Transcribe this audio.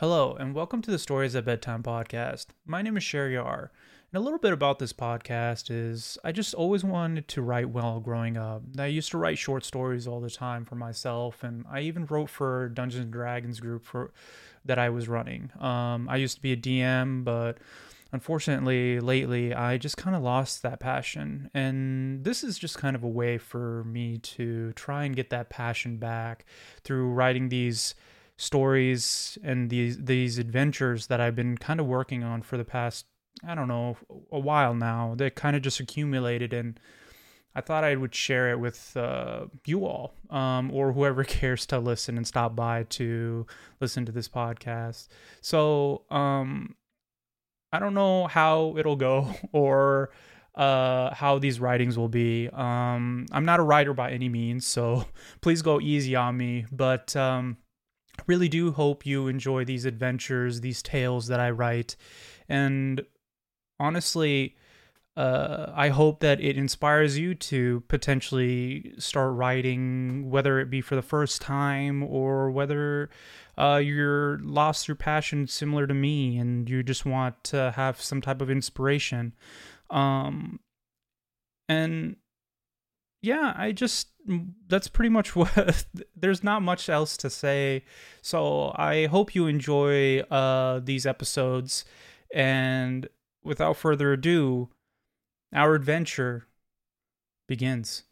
Hello, and welcome to the Stories at Bedtime podcast. My name is Sherry R. And a little bit about this podcast is I just always wanted to write well growing up. I used to write short stories all the time for myself, and I even wrote for Dungeons and Dragons group for that I was running. Um, I used to be a DM, but unfortunately, lately, I just kind of lost that passion. And this is just kind of a way for me to try and get that passion back through writing these stories and these these adventures that I've been kind of working on for the past I don't know a while now. They kind of just accumulated and I thought I would share it with uh, you all um, or whoever cares to listen and stop by to listen to this podcast. So um, I don't know how it'll go or uh, how these writings will be. Um, I'm not a writer by any means, so please go easy on me. But um, really do hope you enjoy these adventures, these tales that I write. And honestly, uh, I hope that it inspires you to potentially start writing, whether it be for the first time or whether uh, you're lost your passion similar to me and you just want to have some type of inspiration. Um, and yeah, I just that's pretty much what there's not much else to say. So I hope you enjoy uh these episodes and without further ado, our adventure begins.